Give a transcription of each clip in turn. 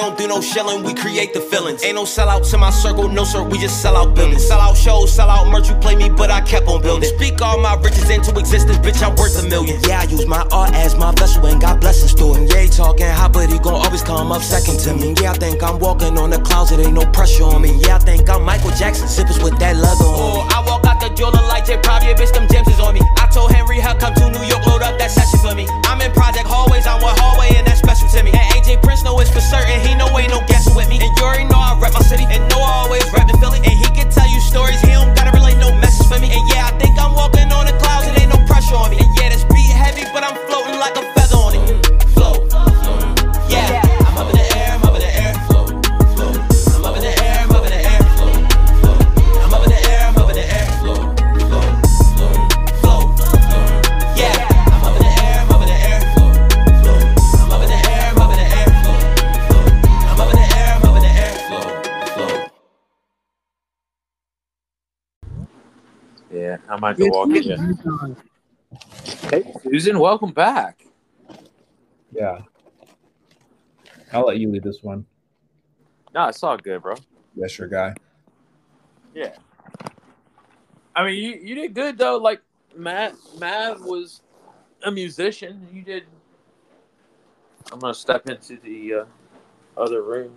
don't do no shelling, we create the feelings. Ain't no sellouts in my circle, no sir, we just sell out buildings. Sell out shows, sell out merch, you play me, but I kept on building. Speak all my riches into existence, bitch, I'm worth a million. Yeah, I use my art as my vessel and got blessings to it. Yeah, he talking hot, but he gon' always come up second to me. Yeah, I think I'm walking on the clouds, it ain't no pressure on me. Yeah, I think I'm Michael Jackson, zippers with that leather on me. Oh, I walk the jeweler like J. Probably, bitch, them gems is on me. I told Henry, hell, come to New York, load up that session for me. I'm in project hallways, I'm with hallway, and that's special to me. And AJ Prince know it's for certain, he know ain't no guessing with me. And you already know I rep my city, and know I always rep the Philly. And he can tell you stories, he don't gotta relay no message for me. And yeah, I think I'm walking on the clouds, it ain't no pressure on me. And yeah, this beat heavy, but I'm floating like a might go walk in. Hey, Susan, welcome back. Yeah. I'll let you lead this one. No, it's all good, bro. Yes, your guy. Yeah. I mean, you, you did good though. Like Matt, Matt was a musician. You did. I'm gonna step into the uh, other room.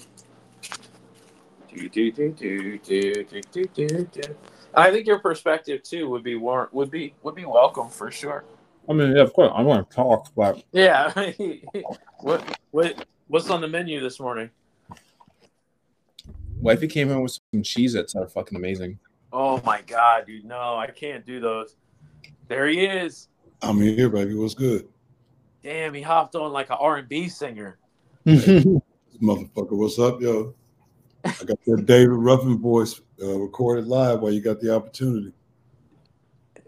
Do, do, do, do, do, do, do, do, do. I think your perspective too would be war- would be would be welcome for sure. I mean, yeah, of course, I want to talk, but Yeah. what what what's on the menu this morning? wifey came in with some cheese its that are fucking amazing. Oh my god, dude! No, I can't do those. There he is. I'm here, baby. What's good? Damn, he hopped on like an R and B singer. Motherfucker, what's up, yo? I got that David Ruffin voice uh, recorded live while you got the opportunity.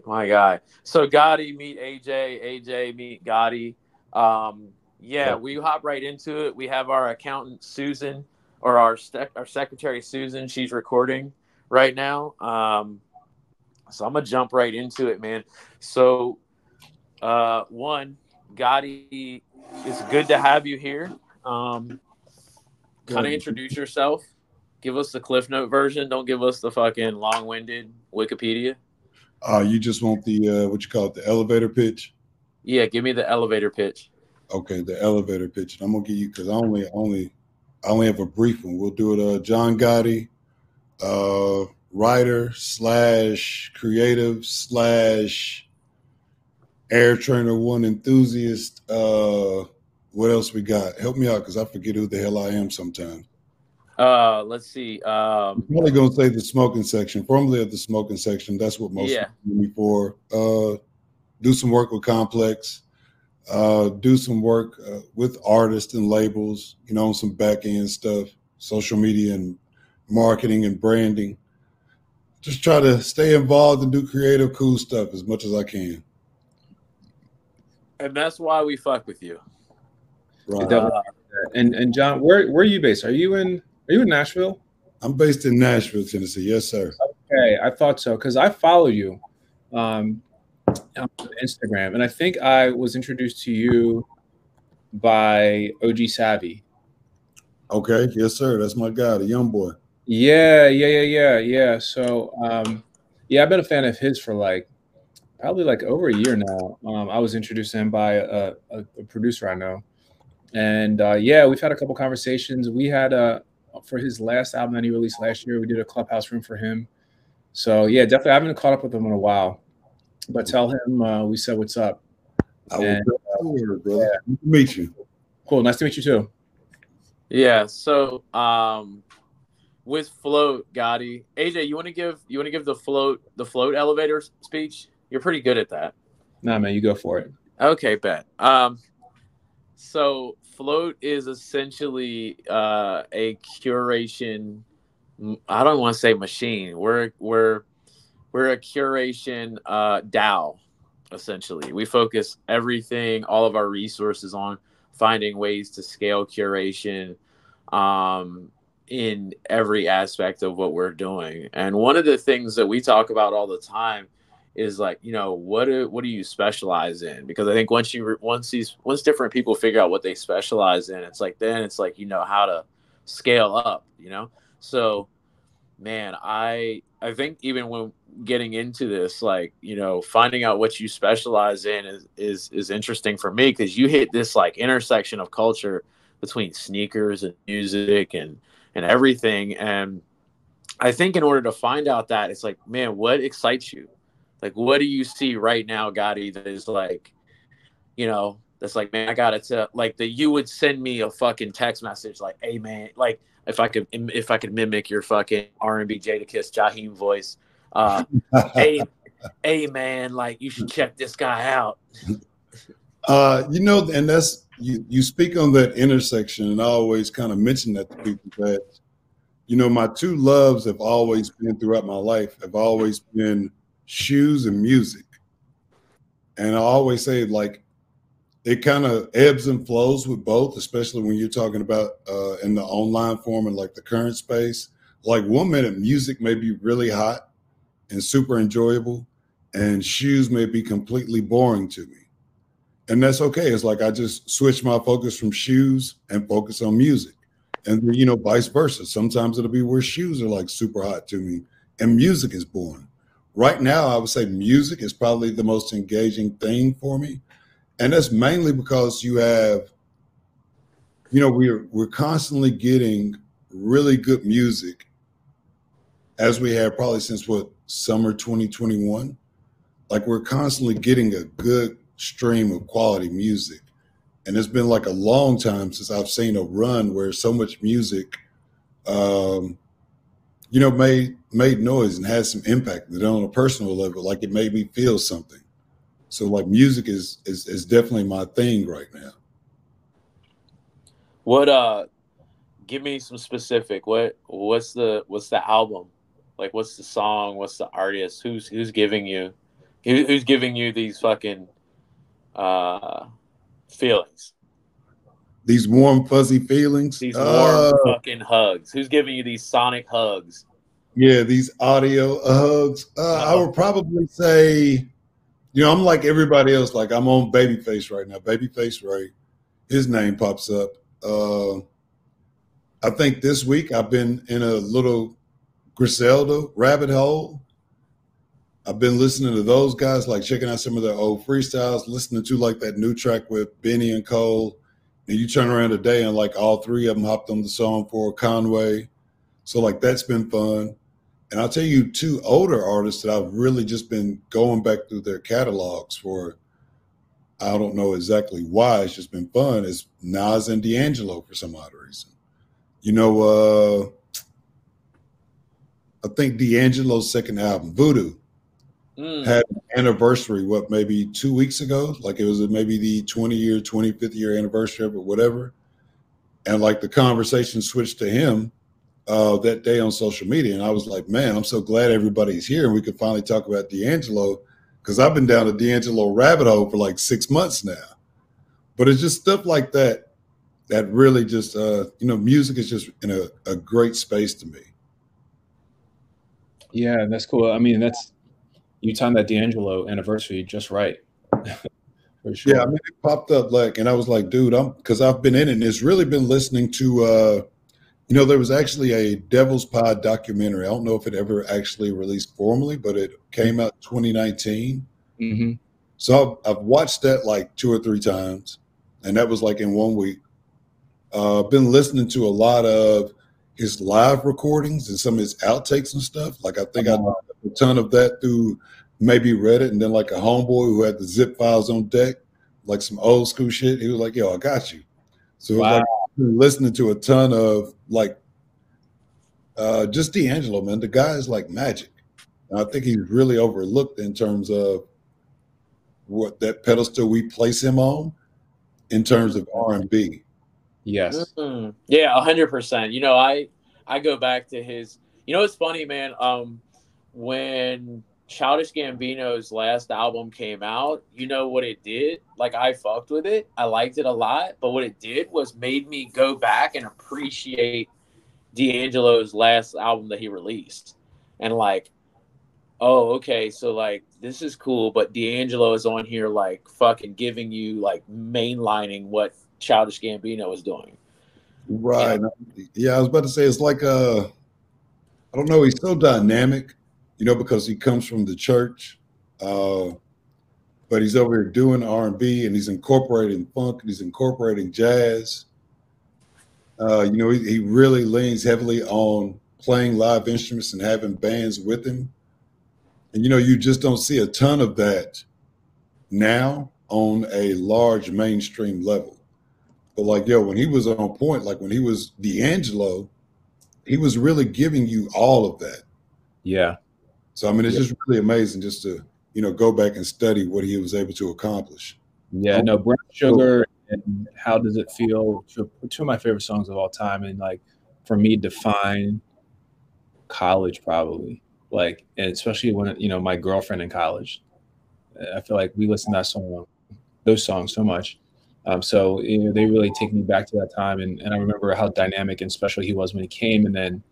My guy. So Gotty meet AJ, AJ meet Gotty. Um, yeah, we hop right into it. We have our accountant Susan, or our sec- our secretary Susan. She's recording right now. Um, so I'm gonna jump right into it, man. So, uh, one, Gotty, it's good to have you here. Um, kind of introduce yourself. Give us the Cliff Note version. Don't give us the fucking long-winded Wikipedia. Uh, you just want the uh, what you call it, the elevator pitch? Yeah, give me the elevator pitch. Okay, the elevator pitch. I'm gonna give you because I only only I only have a brief one. We'll do it. Uh, John Gotty, uh, writer slash creative slash air trainer one enthusiast. Uh, what else we got? Help me out because I forget who the hell I am sometimes. Uh, let's see. Um, I'm probably gonna say the smoking section, formerly of the smoking section. That's what most Yeah. people know me for. Uh, do some work with Complex. Uh, do some work uh, with artists and labels. You know, some back end stuff, social media and marketing and branding. Just try to stay involved and do creative, cool stuff as much as I can. and that's why we fuck with you. Right. Definitely. And and John, where where are you based? Are you in are you in Nashville? I'm based in Nashville, Tennessee. Yes, sir. Okay, I thought so because I follow you um, on Instagram, and I think I was introduced to you by OG Savvy. Okay. Yes, sir. That's my guy, the young boy. Yeah, yeah, yeah, yeah, yeah. So, um, yeah, I've been a fan of his for like probably like over a year now. Um, I was introduced to him by a, a, a producer I know, and uh, yeah, we've had a couple conversations. We had a for his last album that he released last year. We did a clubhouse room for him. So yeah, definitely. I haven't caught up with him in a while, but tell him uh, we said what's up. I will And, brother. Good to meet you. Cool, nice to meet you too. Yeah. So, um, with float, Gotty, AJ, you want to give you want to give the float the float elevator speech? You're pretty good at that. Nah, man, you go for it. Okay, bet. Um, so float is essentially uh, a curation. I don't want to say machine. We're we're we're a curation uh, DAO. Essentially, we focus everything, all of our resources on finding ways to scale curation um, in every aspect of what we're doing. And one of the things that we talk about all the time is like you know what do what do you specialize in because i think once you once these once different people figure out what they specialize in it's like then it's like you know how to scale up, you know? So man, I I think even when getting into this, like, you know, finding out what you specialize in is is, is interesting for me because you hit this like intersection of culture between sneakers and music and and everything. And I think in order to find out that, it's like, man, what excites you? Like, what do you see right now, Gotty, that is like, you know, that's like, man, I got it to like that you would send me a fucking text message like, hey man, like if I could if I could mimic your fucking R and B Jadakiss Jaheim voice, uh, hey, hey man, like you should check this guy out. Uh, you know, and that's you. You speak on that intersection, and I always kind of mention that to people that, you know, my two loves have always been throughout my life. Have always been shoes and music, and I always say like it kind of ebbs and flows with both, especially when you're talking about uh, in the online form and like the current space. Like one minute, music may be really hot and super enjoyable, and shoes may be completely boring to me. And that's okay. It's like I just switch my focus from shoes and focus on music. And, you know, vice versa. Sometimes it'll be where shoes are like super hot to me and music is boring. Right now, I would say music is probably the most engaging thing for me. And that's mainly because you have you know we're we're constantly getting really good music as we have probably since what summer 2021 like we're constantly getting a good stream of quality music. And it's been like a long time since i've seen a run where so much music um you know made made noise and had some impact that on a personal level like it made me feel something so like music is is is definitely my thing right now. What uh give me some specific. What what's the what's the album? Like what's the song? What's the artist? Who's who's giving you who's giving you these fucking uh feelings? These warm fuzzy feelings. These warm uh, fucking hugs. Who's giving you these sonic hugs? Yeah, these audio hugs. Uh, uh-huh. I would probably say you know, I'm like everybody else. Like I'm on Babyface right now. Babyface Ray, his name pops up. Uh, I think this week I've been in a little Griselda rabbit hole. I've been listening to those guys, like checking out some of their old freestyles, listening to like that new track with Benny and Cole. And you turn around today and like all three of them hopped on the song for Conway. So like that's been fun. And I'll tell you two older artists that I've really just been going back through their catalogs for. I don't know exactly why. It's just been fun. Is Nas and D'Angelo for some odd reason. You know, uh I think D'Angelo's second album, Voodoo, mm. had an anniversary, what, maybe two weeks ago? Like it was maybe the 20 year, 25th year anniversary of it, whatever. And like the conversation switched to him uh, that day on social media, and I was like, man, I'm so glad everybody's here and we could finally talk about D'Angelo because I've been down a D'Angelo rabbit hole for like six months now. But it's just stuff like that that really just, uh, you know, music is just in a, a great space to me. Yeah, that's cool. I mean, that's you timed that D'Angelo anniversary just right. sure. Yeah, I mean, it popped up like, and I was like, dude, I'm because I've been in it and it's really been listening to uh you know, there was actually a Devil's Pie documentary. I don't know if it ever actually released formally, but it came out 2019. Mm-hmm. So I've, I've, watched that like two or three times, and that was like in one week. Uh, I've been listening to a lot of his live recordings and some of his outtakes and stuff. Like I think uh-huh. I a ton of that through maybe Reddit, and then like a homeboy who had the zip files on deck, like some old school shit. He was like, "Yo, I got you." So wow. like listening to a ton of like uh, just D'Angelo, man. The guy is like magic. And I think he's really overlooked in terms of what that pedestal we place him on in terms of R and B. Yes. Mm-hmm. Yeah, hundred percent. You know, I I go back to his. You know, it's funny, man. Um, when Childish Gambino's last album came out, you know what it did? Like I fucked with it. I liked it a lot, but what it did was made me go back and appreciate D'Angelo's last album that he released. And like, oh, okay, so like this is cool, but D'Angelo is on here like fucking giving you like mainlining what Childish Gambino is doing. Right. Yeah, I was about to say it's like uh I don't know, he's so dynamic, you know, because he comes from the church. Uh but he's over here doing R&B and he's incorporating funk and he's incorporating jazz. Uh, you know, he, he really leans heavily on playing live instruments and having bands with him. And you know, you just don't see a ton of that now on a large mainstream level. But like, yo, when he was on point, like when he was D'Angelo, he was really giving you all of that. Yeah. So I mean, it's just really amazing just to you know go back and study what he was able to accomplish. Yeah. No, Brown Sugar and How Does It Feel? Two, two of my favorite songs of all time, and like for me, define college probably. Like, and especially when you know my girlfriend in college. I feel like we listen to that song, those songs so much. Um, so you know, they really take me back to that time, and, and I remember how dynamic and special he was when he came, and then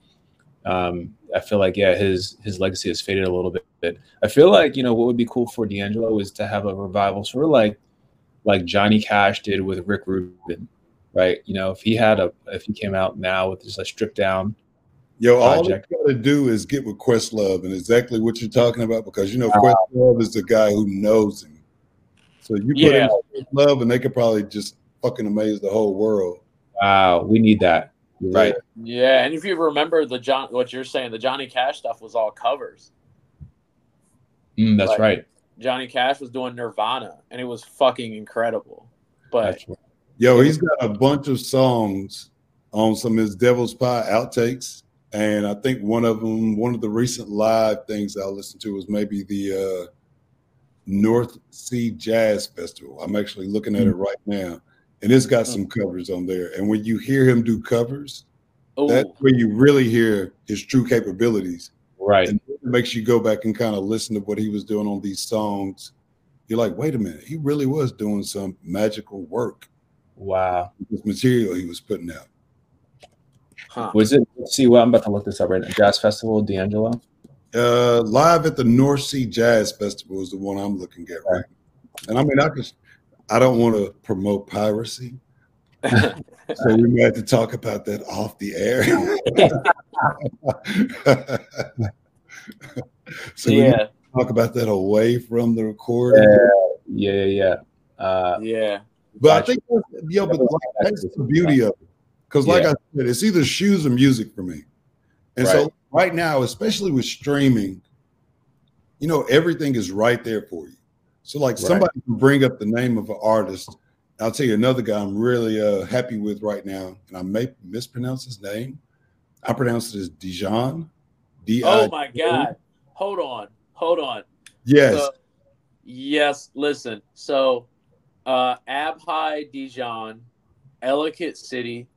um, I feel like yeah, his his legacy has faded a little bit. I feel like you know what would be cool for D'Angelo is to have a revival, sort of like like Johnny Cash did with Rick Rubin, right? You know, if he had a if he came out now with just a stripped down. Yo, all you got to do is get with Questlove and exactly what you're talking about because you know wow. Questlove is the guy who knows him. So you put yeah. in love, and they could probably just fucking amaze the whole world. Wow, we need that. You're right. Yeah, and if you remember the John, what you're saying, the Johnny Cash stuff was all covers. Mm, that's like, right. Johnny Cash was doing Nirvana, and it was fucking incredible. But right. yo, he's got a bunch of songs on some of his Devil's Pie outtakes, and I think one of them, one of the recent live things I listened to was maybe the uh, North Sea Jazz Festival. I'm actually looking at it mm. right now, and it's got some covers on there. And when you hear him do covers, Ooh. that's where you really hear his true capabilities. Right. And it makes you go back and kind of listen to what he was doing on these songs. You're like, wait a minute, he really was doing some magical work. Wow. This material he was putting out. Huh. Was it? See, well, I'm about to look this up right now. Jazz Festival, D'Angelo. Uh, live at the North Sea Jazz Festival is the one I'm looking at right. And I mean, I could, I don't want to promote piracy, so we might have to talk about that off the air. so yeah, talk about that away from the recording. Yeah, yeah, yeah. Uh, yeah. But I think, yeah, but like, that's the beauty of it. Because, like yeah. I said, it's either shoes or music for me. And right. so right now, especially with streaming, you know, everything is right there for you. So like right. somebody can bring up the name of an artist. I'll tell you another guy I'm really uh, happy with right now, and I may mispronounce his name. I pronounce it as Dijon. D. Oh my God! Hold on, hold on. Yes. So, yes. Listen. So, uh, Abhi Dijon, Ellicott City,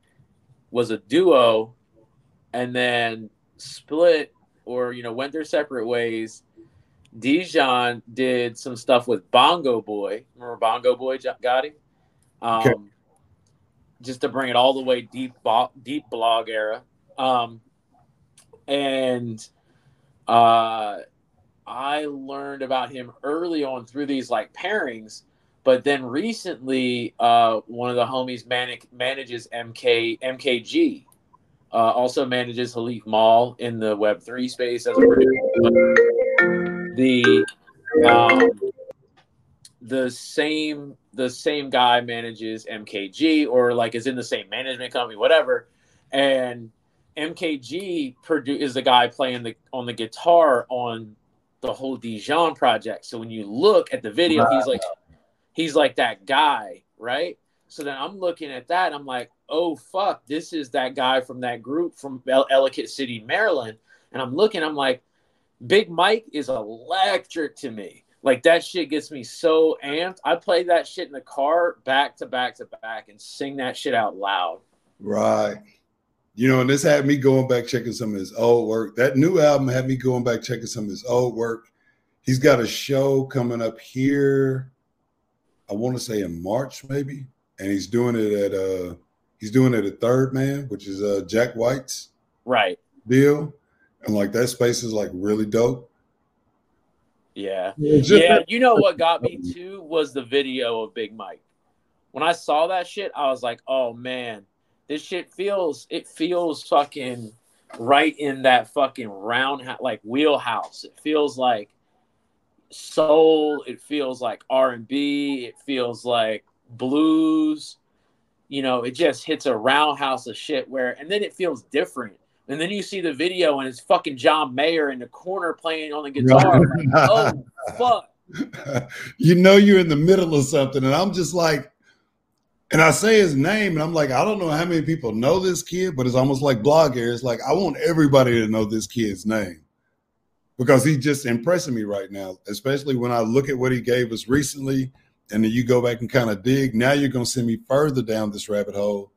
was a duo, and then split or you know went their separate ways. Dijon did some stuff with Bongo Boy. Remember Bongo Boy Gotty? Um, okay. Just to bring it all the way deep, deep blog era. Um, and uh, I learned about him early on through these like pairings. But then recently, uh, one of the homies manic, manages MK Mk.gee, uh, also manages Halif Mall in the Web three space as a producer. The um, the same the same guy manages Mk.gee or like is in the same management company, whatever. And Mk.gee produ- is the guy playing the on the guitar on the whole Dijon project. So when you look at the video, he's like he's like that guy, right? So then I'm looking at that, I'm like, oh fuck, this is that guy from that group from El- Ellicott City, Maryland. And I'm looking, I'm like, Big Mike is electric to me. Like that shit gets me so amped. I play that shit in the car back to back to back and sing that shit out loud. Right. You know, and this had me going back checking some of his old work. That new album had me going back checking some of his old work. He's got a show coming up here. I want to say in March, maybe, and he's doing it at uh he's doing it at Third Man, which is uh Jack White's right deal, and like that space is like really dope. Yeah, yeah. You know what got me too was the video of Big Mike. When I saw that shit, I was like, oh man, this shit feels it feels fucking right in that fucking round like wheelhouse. It feels like soul. It feels like R and B. It feels like blues. You know, it just hits a roundhouse of shit where, and then it feels different. And then you see the video and it's fucking John Mayer in the corner playing on the guitar. like, oh fuck! you know you're in the middle of something, and I'm just like, and I say his name, and I'm like, I don't know how many people know this kid, but it's almost like blog air. It's like I want everybody to know this kid's name because he's just impressing me right now, especially when I look at what he gave us recently, and then you go back and kind of dig. Now you're gonna send me further down this rabbit hole.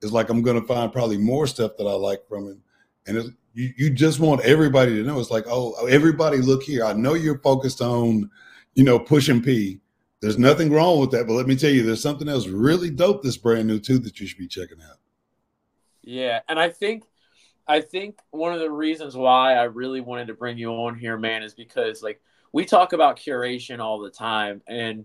It's like I'm gonna find probably more stuff that I like from him, and you you just want everybody to know. It's like, oh, everybody, look here. I know you're focused on, you know, pushing P there's nothing wrong with that, but let me tell you, there's something else really dope that's brand new too that you should be checking out. Yeah, and I think I think one of the reasons why I really wanted to bring you on here, man, is because like we talk about curation all the time, and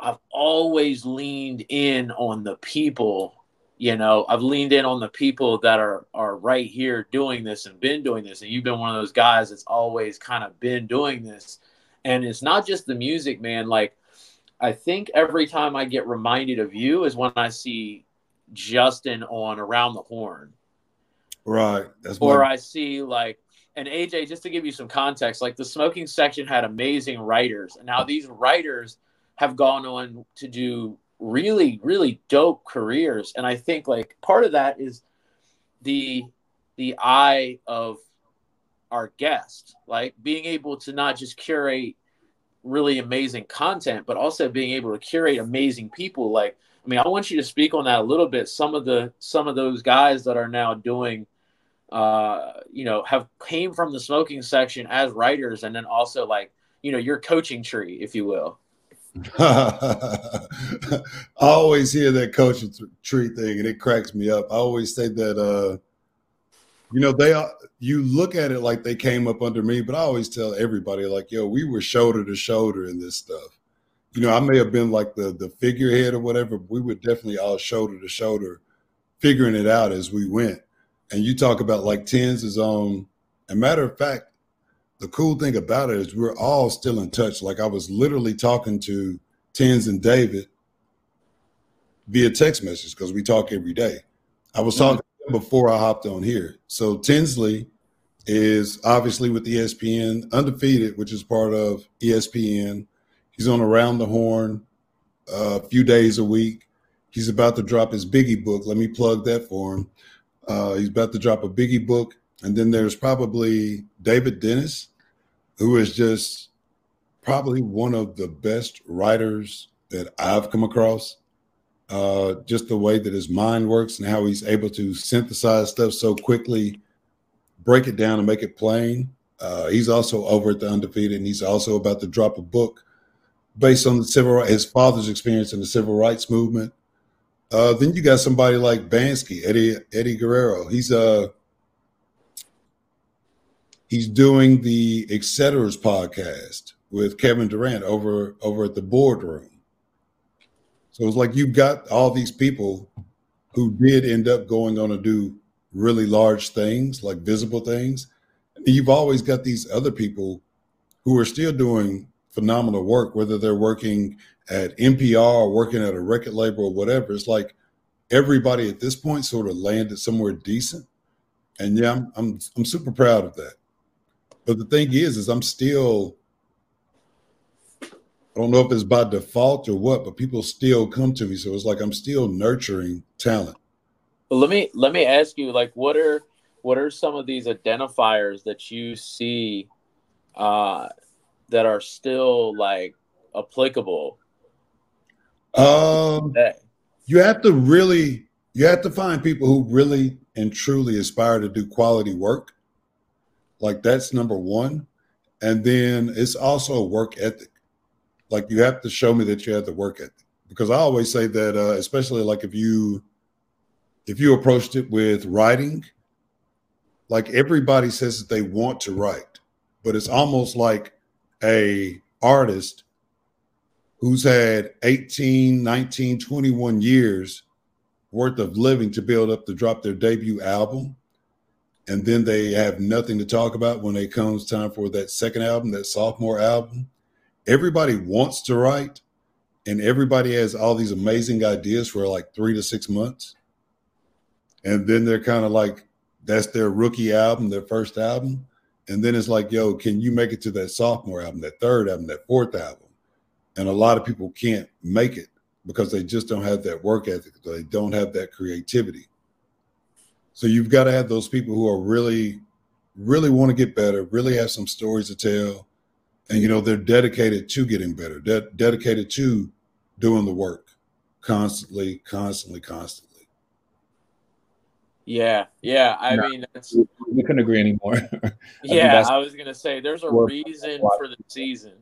I've always leaned in on the people. You know, I've leaned in on the people that are are right here doing this and been doing this, and you've been one of those guys that's always kind of been doing this. And it's not just the music, man. Like I think every time I get reminded of you is when I see Justin on Around the Horn. Right. That's or my... I see like and AJ, just to give you some context, like the smoking section had amazing writers, and now these writers have gone on to do really, really dope careers. And I think like part of that is the the eye of our guest, like being able to not just curate really amazing content, but also being able to curate amazing people. Like, I mean, I want you to speak on that a little bit. Some of the some of those guys that are now doing, uh, you know, have came from the smoking section as writers, and then also like, you know, your coaching tree, if you will. I always hear that coaching tree thing, and it cracks me up. I always say that. uh you know they are you look at it like they came up under me but i always tell everybody like yo we were shoulder to shoulder in this stuff you know i may have been like the the figurehead or whatever but we were definitely all shoulder to shoulder figuring it out as we went and you talk about like tens is on a matter of fact the cool thing about it is we're all still in touch like i was literally talking to tens and david via text message because we talk every day i was mm-hmm. talking before I hopped on here. So Tinsley is obviously with ESPN, undefeated, which is part of ESPN. He's on Around the Horn uh, a few days a week. He's about to drop his Biggie book. Let me plug that for him. Uh, he's about to drop a Biggie book. And then there's probably David Dennis, who is just probably one of the best writers that I've come across uh, just the way that his mind works and how he's able to synthesize stuff so quickly, break it down and make it plain. Uh, he's also over at the Undefeated, and he's also about to drop a book based on the civil his father's experience in the civil rights movement. Uh, then you got somebody like Bansky, Eddie Eddie Guerrero. He's uh he's doing the Etceteras podcast with Kevin Durant over over at the boardroom. So it's like you've got all these people who did end up going on to do really large things, like visible things. And you've always got these other people who are still doing phenomenal work, whether they're working at NPR or working at a record label or whatever. It's like everybody at this point sort of landed somewhere decent. And yeah, I'm I'm, I'm super proud of that. But the thing is, is I'm still I don't know if it's by default or what, but people still come to me. So it's like I'm still nurturing talent. But let me let me ask you, like, what are what are some of these identifiers that you see uh, that are still like applicable? Um, you have to really you have to find people who really and truly aspire to do quality work. Like that's number one, and then it's also a work ethic. Like you have to show me that you have the work ethic. Because I always say that, uh, especially like if you if you approached it with writing, like everybody says that they want to write, but it's almost like a artist who's had 18, 19, 21 years worth of living to build up to drop their debut album and then they have nothing to talk about when it comes time for that second album that sophomore album. Everybody wants to write and everybody has all these amazing ideas for like three to six months. And then they're kind of like that's their rookie album their first album. And then it's like yo can you make it to that sophomore album that third album that fourth album? And a lot of people can't make it because they just don't have that work ethic. They don't have that creativity so you've got to have those people who are really really want to get better really have some stories to tell. And you know they're dedicated to getting better de- dedicated to doing the work constantly constantly constantly. Yeah yeah i no, mean that's we couldn't agree anymore. Yeah i was gonna say there's a reason for the season.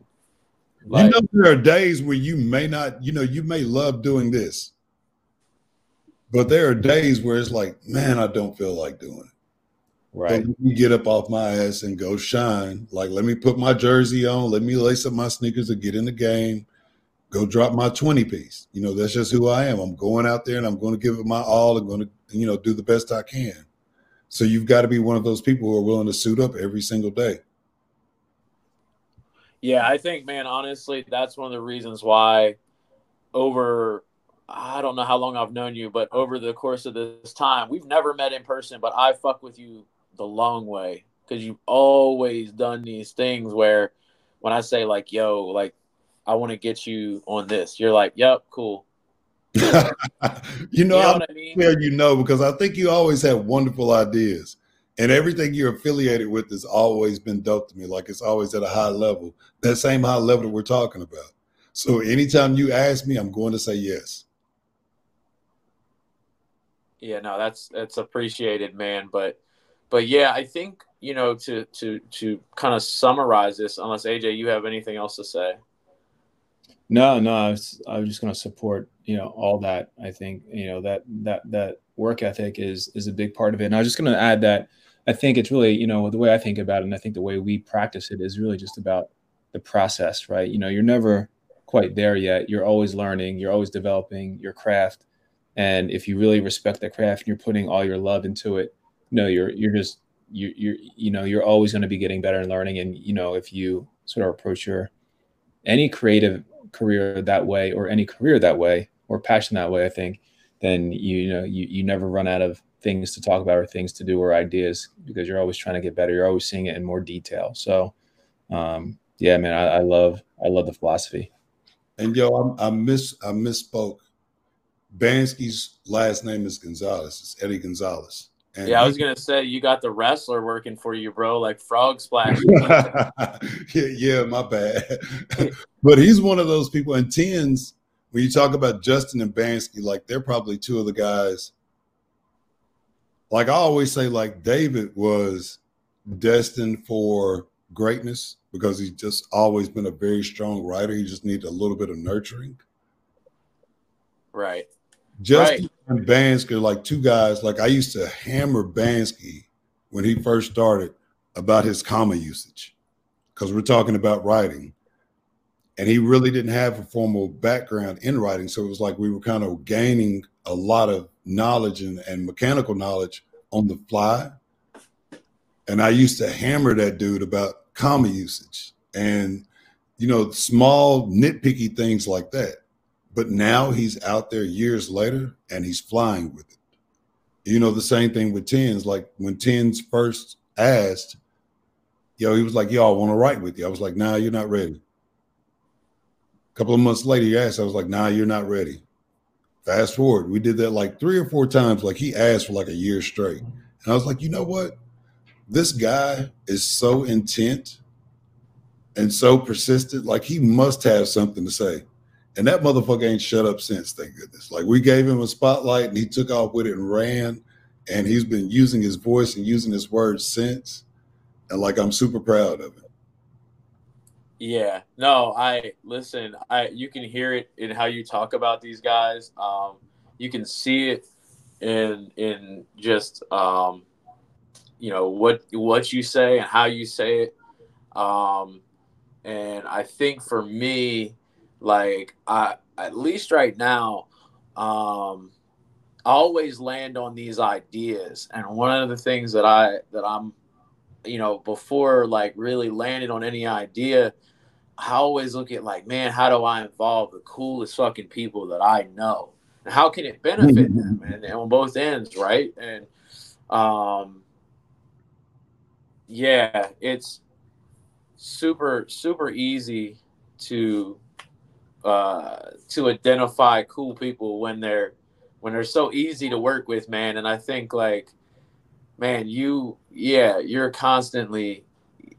Like, you know there are days where you may not you know you may love doing this but there are days where it's like man i don't feel like doing it Right. you get up off my ass and go shine. Like, let me put my jersey on, let me lace up my sneakers and get in the game, go drop my 20 piece. You know, that's just who I am. I'm going out there and I'm going to give it my all. I'm going to, you know, do the best I can. So you've got to be one of those people who are willing to suit up every single day. Yeah, I think, man, honestly, that's one of the reasons why over I don't know how long I've known you, but over the course of this time, we've never met in person, but I fuck with you the long way because you've always done these things where when I say like, yo, like I want to get you on this, you're like, yep, cool. you know, you know I mean? you know because I think you always have wonderful ideas, and everything you're affiliated with has always been dope to me. Like it's always at a high level, that same high level that we're talking about. So anytime you ask me, I'm going to say yes. Yeah, no, that's that's appreciated, man. But but yeah, I think you know to to to kind of summarize this. Unless AJ, you have anything else to say? No, no, I was, I was just going to support you know all that. I think you know that that that work ethic is is a big part of it. And I was just going to add that I think it's really you know the way I think about it, and I think the way we practice it is really just about the process, right? You know, you're never quite there yet. You're always learning. You're always developing your craft. And if you really respect the craft and you're putting all your love into it, no, you're you're just you you're you know you're always going to be getting better and learning. And you know if you sort of approach your any creative career that way or any career that way or passion that way, I think, then you, you know you you never run out of things to talk about or things to do or ideas because you're always trying to get better. You're always seeing it in more detail. So, um, yeah, man, I, I love I love the philosophy. And yo, I, I miss I misspoke. Bansky's last name is Gonzalez. It's Eddie Gonzalez. And yeah, I was gonna say you got the wrestler working for you, bro, like Frog Splash. yeah, yeah, my bad. but he's one of those people. And tens, when you talk about Justin and Bansky, like they're probably two of the guys. Like I always say, like David was destined for greatness because he's just always been a very strong writer. He just needed a little bit of nurturing. Right. Justin right. and Bansky are like two guys. Like I used to hammer Bansky when he first started about his comma usage because we're talking about writing. And he really didn't have a formal background in writing. So it was like we were kind of gaining a lot of knowledge and, and mechanical knowledge on the fly. And I used to hammer that dude about comma usage and, you know, small nitpicky things like that. But now he's out there years later and he's flying with it. You know, the same thing with Tens. Like when Tens first asked, yo, he was like, I want to write with you. I was like, nah, you're not ready. A couple of months later, he asked, I was like, nah, you're not ready. Fast forward, we did that like three or four times. Like he asked for like a year straight. And I was like, you know what? This guy is so intent and so persistent. Like he must have something to say. And that motherfucker ain't shut up since, thank goodness. Like we gave him a spotlight and he took off with it and ran. And he's been using his voice and using his words since. And like I'm super proud of it. Yeah. No, I listen, I you can hear it in how you talk about these guys. Um, you can see it in in just um you know what what you say and how you say it. Um and I think for me, like I at least right now, um, I always land on these ideas, and one of the things that I that I'm, you know, before like really landing on any idea, I always look at like, man, how do I involve the coolest fucking people that I know? And how can it benefit them? And, and on both ends, right? And um, yeah, it's super super easy to uh, to identify cool people when they're when they're so easy to work with, man. And I think like, man, you yeah, you're constantly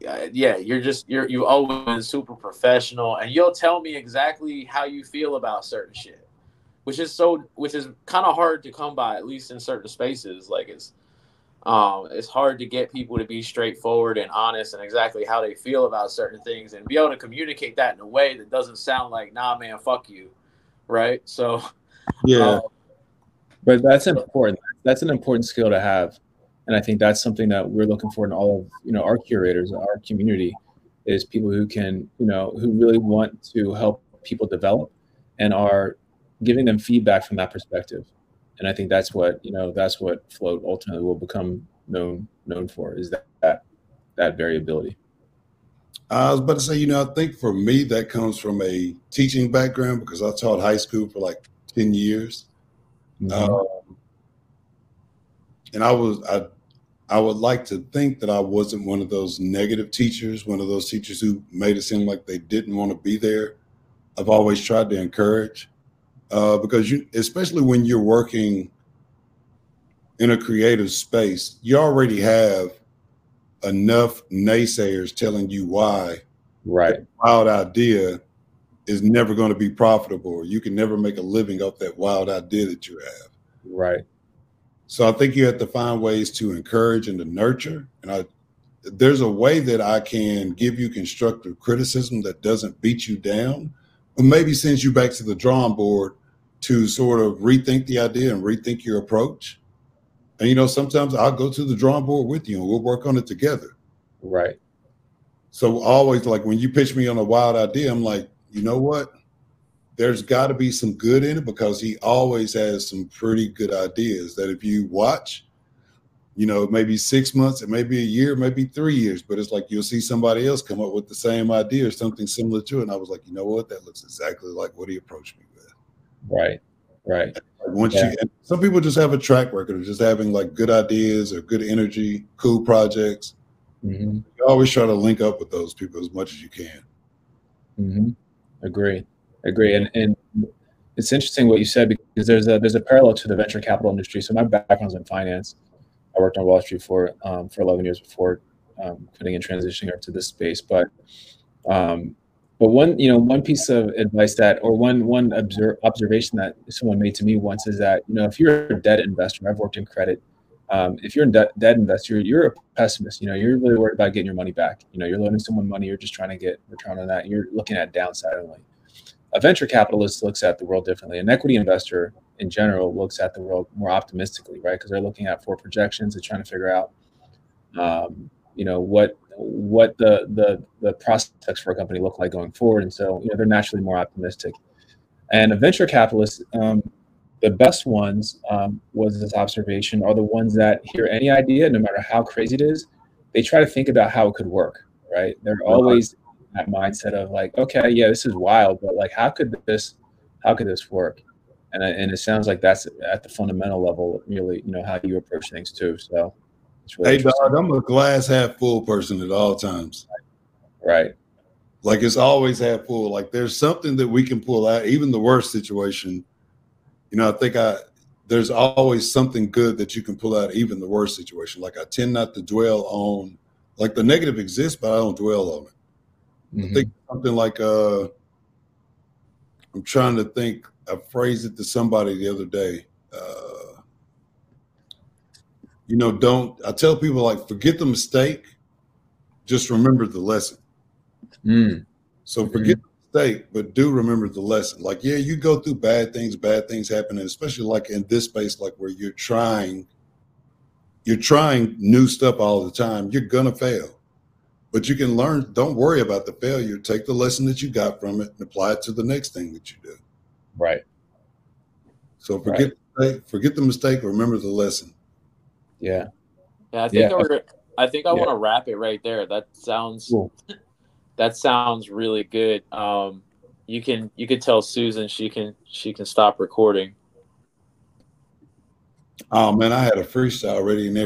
uh, yeah, you're just you're you always been super professional, and you'll tell me exactly how you feel about certain shit, which is so which is kind of hard to come by, at least in certain spaces. Like it's um, it's hard to get people to be straightforward and honest and exactly how they feel about certain things and be able to communicate that in a way that doesn't sound like nah man fuck you. Right? So yeah. um, but that's important. That's an important skill to have. And i think that's something that we're looking for in all of you know our curators our community is people who can you know who really want to help people develop and are giving them feedback from that perspective and I think that's what you know that's what float ultimately will become known known for is that that, that variability. I was about to say, you know, I think for me that comes from a teaching background because I taught high school for like ten years, mm-hmm. um, and I was I I would like to think that I wasn't one of those negative teachers, one of those teachers who made it seem like they didn't want to be there. I've always tried to encourage uh, because you, especially when you're working in a creative space, you already have enough naysayers telling you why right wild idea is never going to be profitable. You can never make a living off that wild idea that you have. Right. So I think you have to find ways to encourage and to nurture. And I there's a way that I can give you constructive criticism that doesn't beat you down, but maybe sends you back to the drawing board to sort of rethink the idea and rethink your approach. And you know, sometimes I'll go to the drawing board with you and we'll work on it together. Right. So always like when you pitch me on a wild idea, I'm like, you know what? There's got to be some good in it because he always has some pretty good ideas that if you watch, you know, maybe six months, it may be a year, maybe three years, but it's like you'll see somebody else come up with the same idea or something similar to it. And I was like, you know what? That looks exactly like what he approached me Right. Right. Once yeah. you, some people just have a track record of just having like good ideas or good energy, cool projects. Mm-hmm. You always try to link up with those people as much as you can. Mm-hmm. Agree. Agree. And and it's interesting what you said because there's a there's a parallel to the venture capital industry. So my background's in finance. I worked on Wall Street for um, for 11 years before um, putting in transitioning to this space. But um, but one, you know, one piece of advice that, or one one observe, observation that someone made to me once is that, you know, if you're a debt investor, I've worked in credit. Um, if you're a debt, investor, you're a pessimist. You know, you're really worried about getting your money back. You know, you're loaning someone money, you're just trying to get return on that. You're looking at downside only. A venture capitalist looks at the world differently. An equity investor, in general, looks at the world more optimistically, right? Because they're looking at four projections, they're trying to figure out, um, you know, what what the the the prospects for a company look like going forward, and so you know they're naturally more optimistic. And a venture capitalist, um, the best ones um, was this observation are the ones that hear any idea, no matter how crazy it is, they try to think about how it could work. Right? They're always that mindset of like, okay, yeah, this is wild, but like, how could this, how could this work? And and it sounds like that's at the fundamental level, really, you know, how you approach things too. So Really hey, dog, I'm a glass half full person at all times. Right. Like it's always half full. Like there's something that we can pull out, even the worst situation. You know, I think I there's always something good that you can pull out, even the worst situation. Like I tend not to dwell on like the negative exists, but I don't dwell on it. Mm-hmm. I think something like uh I'm trying to think, I phrased it to somebody the other day. Uh you know, don't I tell people like forget the mistake, just remember the lesson. Mm. So forget mm. the mistake, but do remember the lesson. Like, yeah, you go through bad things, bad things happen, and especially like in this space, like where you're trying, you're trying new stuff all the time, you're gonna fail. But you can learn, don't worry about the failure. Take the lesson that you got from it and apply it to the next thing that you do. Right. So forget right. mistake. Forget the mistake. Remember the lesson. Yeah. Yeah, I think Yeah. we're, I think I Yeah. want to wrap it right there. That sounds Cool. that sounds really good. Um, you can you can tell Susan she can she can stop recording. Oh man, I had a freestyle ready and